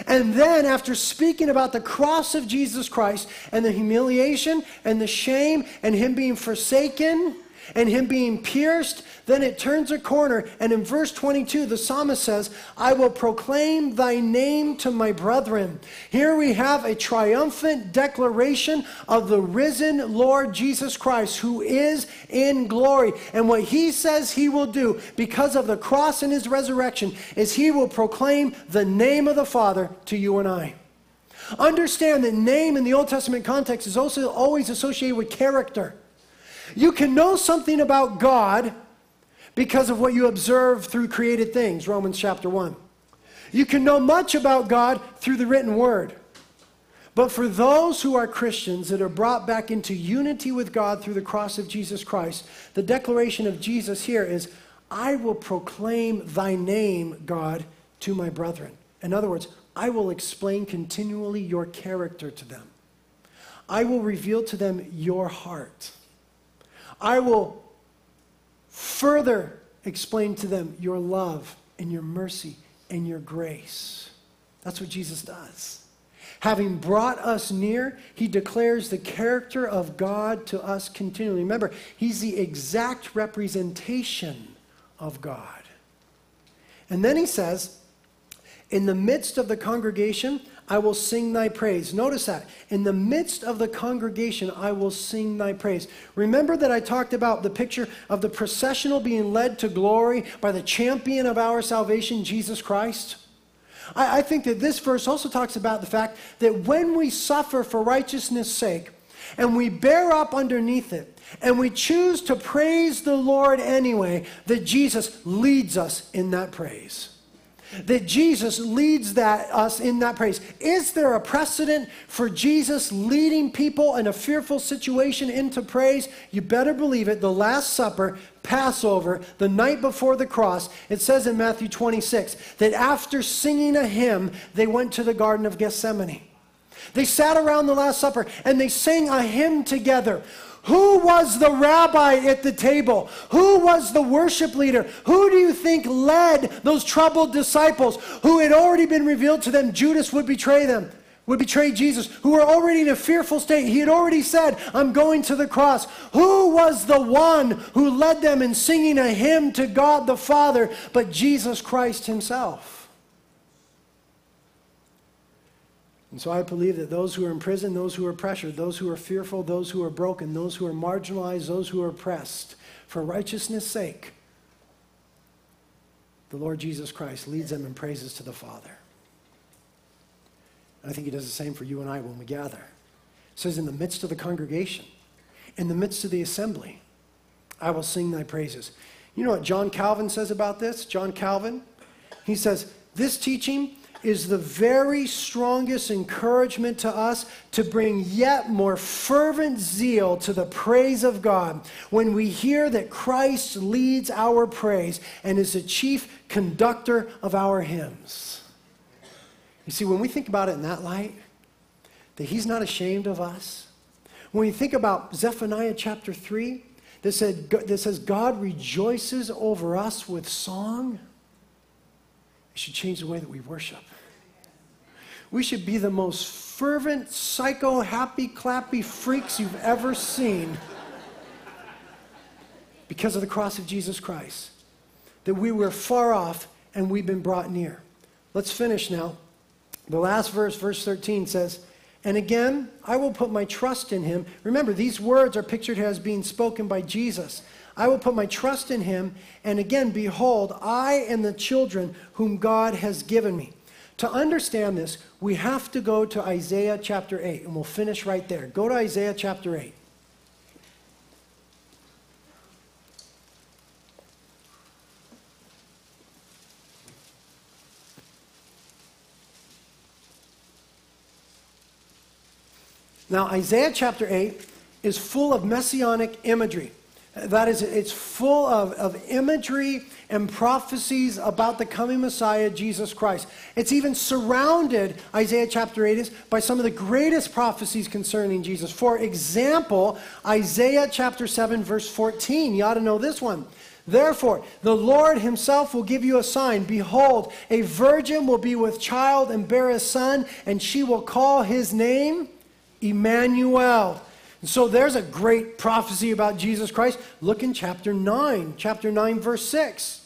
Speaker 1: And then, after speaking about the cross of Jesus Christ and the humiliation and the shame and him being forsaken, and him being pierced, then it turns a corner. And in verse 22, the psalmist says, I will proclaim thy name to my brethren. Here we have a triumphant declaration of the risen Lord Jesus Christ, who is in glory. And what he says he will do because of the cross and his resurrection is he will proclaim the name of the Father to you and I. Understand that name in the Old Testament context is also always associated with character. You can know something about God because of what you observe through created things, Romans chapter 1. You can know much about God through the written word. But for those who are Christians that are brought back into unity with God through the cross of Jesus Christ, the declaration of Jesus here is, I will proclaim thy name, God, to my brethren. In other words, I will explain continually your character to them. I will reveal to them your heart. I will further explain to them your love and your mercy and your grace. That's what Jesus does. Having brought us near, he declares the character of God to us continually. Remember, he's the exact representation of God. And then he says, in the midst of the congregation, I will sing thy praise. Notice that. In the midst of the congregation, I will sing thy praise. Remember that I talked about the picture of the processional being led to glory by the champion of our salvation, Jesus Christ? I, I think that this verse also talks about the fact that when we suffer for righteousness' sake, and we bear up underneath it, and we choose to praise the Lord anyway, that Jesus leads us in that praise. That Jesus leads that us in that praise. Is there a precedent for Jesus leading people in a fearful situation into praise? You better believe it. The Last Supper, Passover, the night before the cross, it says in Matthew 26 that after singing a hymn, they went to the Garden of Gethsemane. They sat around the Last Supper and they sang a hymn together. Who was the rabbi at the table? Who was the worship leader? Who do you think led those troubled disciples who had already been revealed to them Judas would betray them? Would betray Jesus, who were already in a fearful state. He had already said, I'm going to the cross. Who was the one who led them in singing a hymn to God the Father but Jesus Christ Himself? And so I believe that those who are in prison, those who are pressured, those who are fearful, those who are broken, those who are marginalized, those who are oppressed, for righteousness' sake, the Lord Jesus Christ leads them in praises to the Father. And I think he does the same for you and I when we gather. It says, In the midst of the congregation, in the midst of the assembly, I will sing thy praises. You know what John Calvin says about this? John Calvin, he says, This teaching is the very strongest encouragement to us to bring yet more fervent zeal to the praise of God when we hear that Christ leads our praise and is the chief conductor of our hymns. You see, when we think about it in that light, that He's not ashamed of us, when we think about Zephaniah chapter 3, that, said, that says, God rejoices over us with song. It should change the way that we worship. We should be the most fervent, psycho, happy, clappy freaks you've ever seen because of the cross of Jesus Christ. That we were far off and we've been brought near. Let's finish now. The last verse, verse 13, says, And again, I will put my trust in him. Remember, these words are pictured as being spoken by Jesus. I will put my trust in him. And again, behold, I and the children whom God has given me. To understand this, we have to go to Isaiah chapter 8, and we'll finish right there. Go to Isaiah chapter 8. Now, Isaiah chapter 8 is full of messianic imagery. That is, it's full of, of imagery and prophecies about the coming Messiah, Jesus Christ. It's even surrounded, Isaiah chapter 8 is, by some of the greatest prophecies concerning Jesus. For example, Isaiah chapter 7, verse 14. You ought to know this one. Therefore, the Lord himself will give you a sign. Behold, a virgin will be with child and bear a son, and she will call his name Emmanuel and so there's a great prophecy about Jesus Christ. Look in chapter 9, chapter 9, verse 6.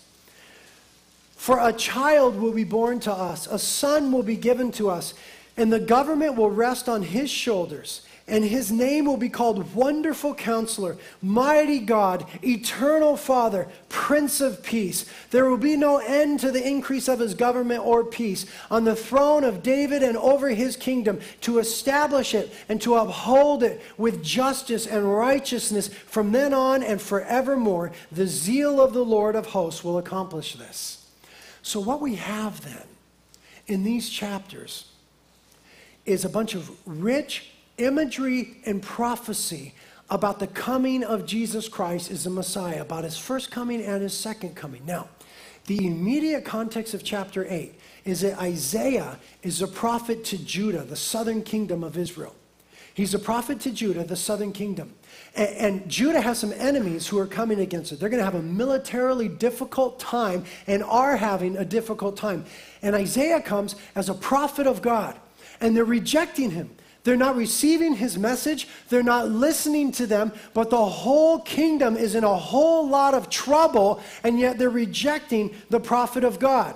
Speaker 1: For a child will be born to us, a son will be given to us, and the government will rest on his shoulders and his name will be called Wonderful Counselor, Mighty God, Eternal Father, Prince of Peace. There will be no end to the increase of his government or peace on the throne of David and over his kingdom to establish it and to uphold it with justice and righteousness from then on and forevermore. The zeal of the Lord of hosts will accomplish this. So, what we have then in these chapters is a bunch of rich, imagery and prophecy about the coming of Jesus Christ as the Messiah, about his first coming and his second coming. Now, the immediate context of chapter 8 is that Isaiah is a prophet to Judah, the southern kingdom of Israel. He's a prophet to Judah, the southern kingdom. And, and, Judah has some enemies who are coming against it. They're going to have a militarily difficult time and are having a difficult time. And Isaiah comes as a prophet of God, and they're rejecting him. They're not receiving his message. They're not listening to them. But the whole kingdom is in a whole lot of trouble, and yet they're rejecting the prophet of God.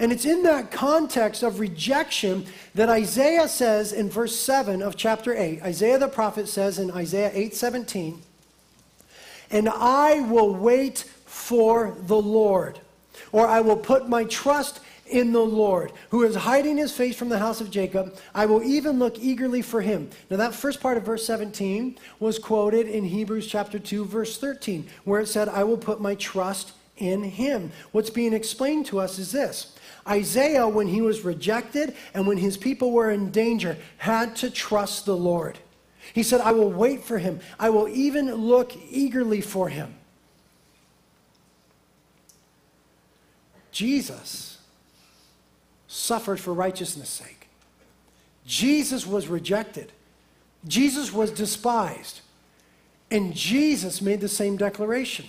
Speaker 1: And it's in that context of rejection that Isaiah says in verse 7 of chapter 8. Isaiah the prophet says in Isaiah 8:17, "And I will wait for the Lord, or I will put my trust in the Lord, who is hiding his face from the house of Jacob. I will even look eagerly for him. Now, that first part of verse 17 was quoted in Hebrews chapter 2, verse 13, where it said, I will put my trust in him. What's being explained to us is this Isaiah, when he was rejected and when his people were in danger, had to trust the Lord. He said, I will wait for him, I will even look eagerly for him. Jesus suffered for righteousness' sake. Jesus was rejected. Jesus was despised. And Jesus made the same declaration.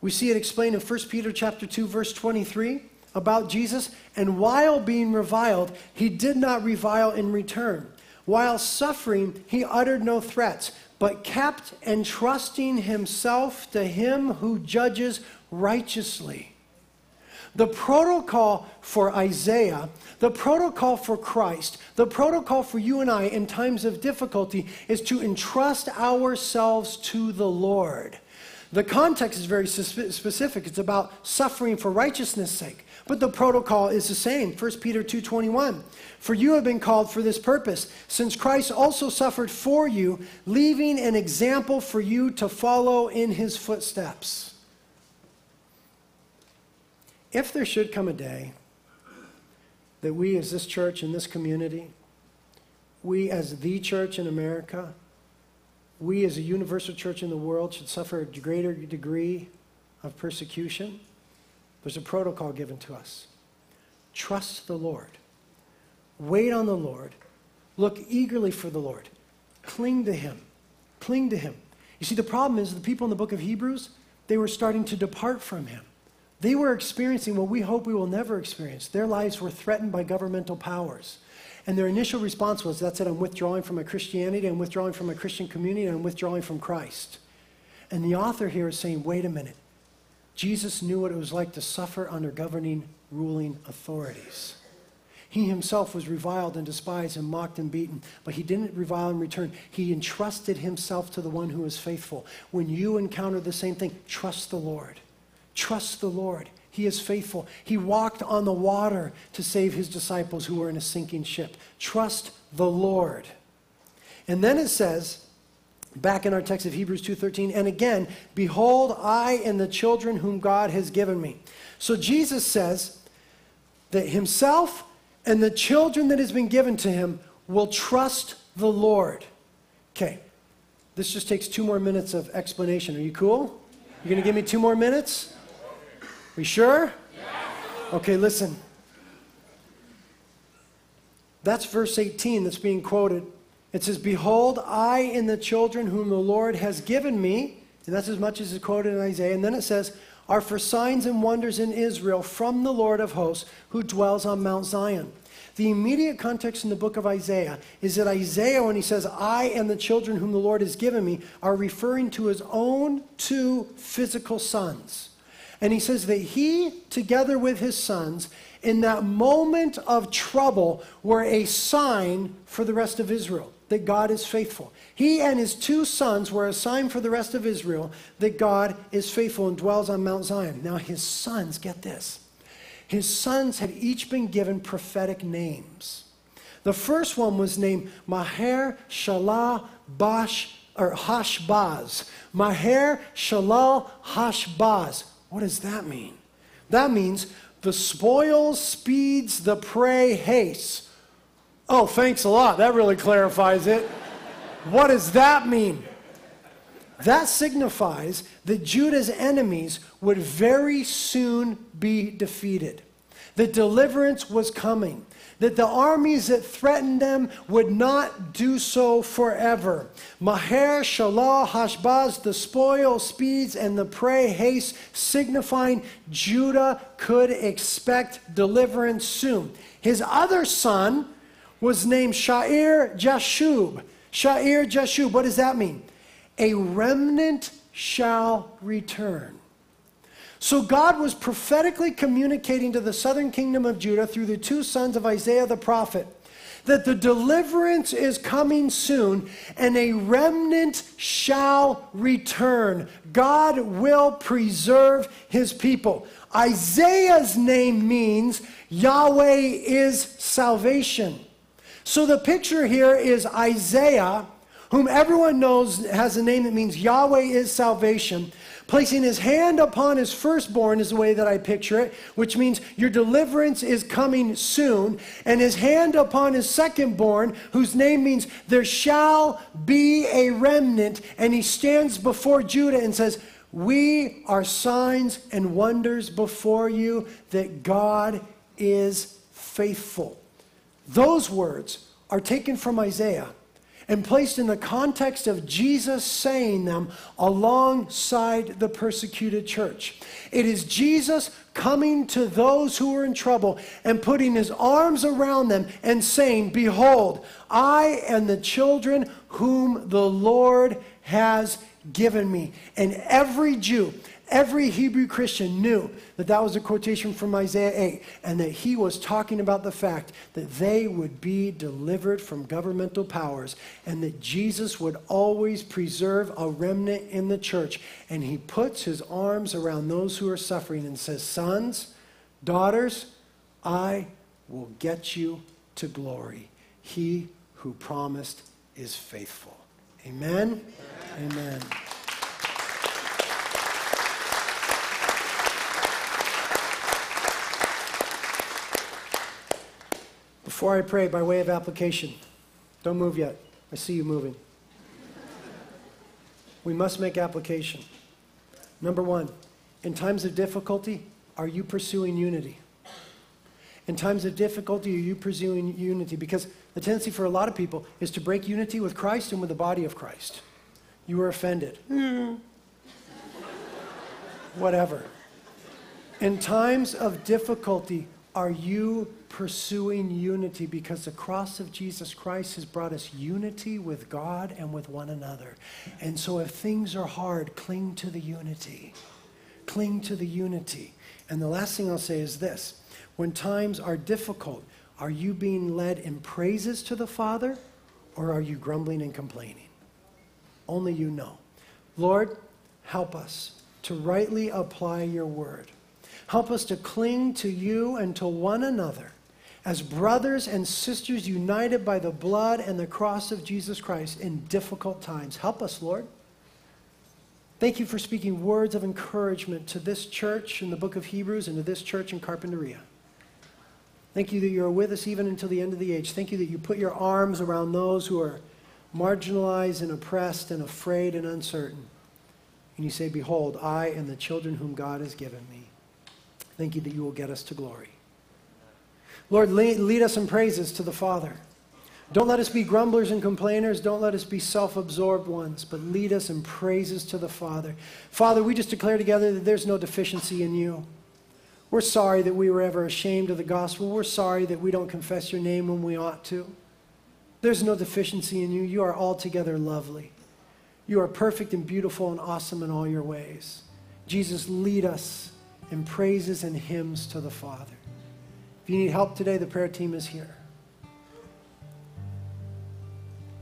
Speaker 1: We see it explained in 1 Peter chapter 2 verse 23 about Jesus, and while being reviled, he did not revile in return. While suffering, he uttered no threats, but kept entrusting himself to him who judges righteously. The protocol for Isaiah, the protocol for Christ, the protocol for you and I in times of difficulty is to entrust ourselves to the Lord. The context is very specific. It's about suffering for righteousness' sake. But the protocol is the same. 1 Peter 2:21. For you have been called for this purpose, since Christ also suffered for you, leaving an example for you to follow in his footsteps. If there should come a day that we as this church in this community, we as the church in America, we as a universal church in the world should suffer a greater degree of persecution, there's a protocol given to us. Trust the Lord. Wait on the Lord. Look eagerly for the Lord. Cling to Him. Cling to Him. You see, the problem is the people in the book of Hebrews, they were starting to depart from Him. They were experiencing what we hope we will never experience. Their lives were threatened by governmental powers. And their initial response was, That's it, I'm withdrawing from my Christianity, I'm withdrawing from my Christian community, I'm withdrawing from Christ. And the author here is saying, Wait a minute. Jesus knew what it was like to suffer under governing, ruling authorities. He himself was reviled and despised and mocked and beaten, but he didn't revile in return. He entrusted himself to the one who is faithful. When you encounter the same thing, trust the Lord. Trust the Lord. He is faithful. He walked on the water to save his disciples who were in a sinking ship. Trust the Lord. And then it says, back in our text of Hebrews 2:13, and again, behold, I and the children whom God has given me. So Jesus says that himself and the children that has been given to him will trust the Lord. Okay. This just takes two more minutes of explanation. Are you cool? You're going to give me two more minutes? We sure? Okay, listen. That's verse 18 that's being quoted. It says, Behold, I and the children whom the Lord has given me, and that's as much as is quoted in Isaiah. And then it says, Are for signs and wonders in Israel from the Lord of hosts who dwells on Mount Zion. The immediate context in the book of Isaiah is that Isaiah, when he says, I and the children whom the Lord has given me, are referring to his own two physical sons. And he says that he, together with his sons, in that moment of trouble, were a sign for the rest of Israel that God is faithful. He and his two sons were a sign for the rest of Israel that God is faithful and dwells on Mount Zion. Now, his sons, get this, his sons had each been given prophetic names. The first one was named Maher Shalal Bash or Hashbaz. Maher Shalal Hashbaz. What does that mean? That means the spoil speeds, the prey hastes. Oh, thanks a lot. That really clarifies it. what does that mean? That signifies that Judah's enemies would very soon be defeated. The deliverance was coming that the armies that threatened them would not do so forever. Maher, Shalah, Hashbaz, the spoil speeds, and the prey haste, signifying Judah could expect deliverance soon. His other son was named Sha'ir Jashub. Sha'ir Jashub, what does that mean? A remnant shall return. So God was prophetically communicating to the southern kingdom of Judah through the two sons of Isaiah the prophet that the deliverance is coming soon and a remnant shall return. God will preserve his people. Isaiah's name means Yahweh is salvation. So the picture here is Isaiah, whom everyone knows has a name that means Yahweh is salvation. Placing his hand upon his firstborn is the way that I picture it, which means your deliverance is coming soon. And his hand upon his secondborn, whose name means there shall be a remnant. And he stands before Judah and says, We are signs and wonders before you that God is faithful. Those words are taken from Isaiah and placed in the context of Jesus saying them alongside the persecuted church. It is Jesus coming to those who are in trouble and putting his arms around them and saying, Behold, I and the children whom the Lord has given me. And every Jew, Every Hebrew Christian knew that that was a quotation from Isaiah 8 and that he was talking about the fact that they would be delivered from governmental powers and that Jesus would always preserve a remnant in the church. And he puts his arms around those who are suffering and says, Sons, daughters, I will get you to glory. He who promised is faithful. Amen. Amen. Amen. Before I pray, by way of application, don't move yet. I see you moving. we must make application. Number one, in times of difficulty, are you pursuing unity? In times of difficulty, are you pursuing unity? Because the tendency for a lot of people is to break unity with Christ and with the body of Christ. You were offended. Hmm. Whatever. In times of difficulty, are you pursuing unity? Because the cross of Jesus Christ has brought us unity with God and with one another. And so if things are hard, cling to the unity. Cling to the unity. And the last thing I'll say is this when times are difficult, are you being led in praises to the Father or are you grumbling and complaining? Only you know. Lord, help us to rightly apply your word. Help us to cling to you and to one another as brothers and sisters united by the blood and the cross of Jesus Christ in difficult times. Help us, Lord. Thank you for speaking words of encouragement to this church in the book of Hebrews and to this church in Carpinteria. Thank you that you're with us even until the end of the age. Thank you that you put your arms around those who are marginalized and oppressed and afraid and uncertain. And you say, Behold, I and the children whom God has given me. Thank you that you will get us to glory. Lord, lead, us in praises to the Father. Don't let us be grumblers and complainers. Don't let us be self absorbed ones, but lead us in praises to the Father. Father, we just declare together that there's no deficiency in you. We're sorry that we were ever ashamed of the gospel. We're sorry that we don't confess your name when we ought to. There's no deficiency in you. You are altogether lovely. You are perfect and beautiful and awesome in all your ways. Jesus, lead us in praises and hymns to the Father. If you need help today, the prayer team is here.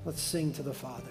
Speaker 1: Let's sing to the Father.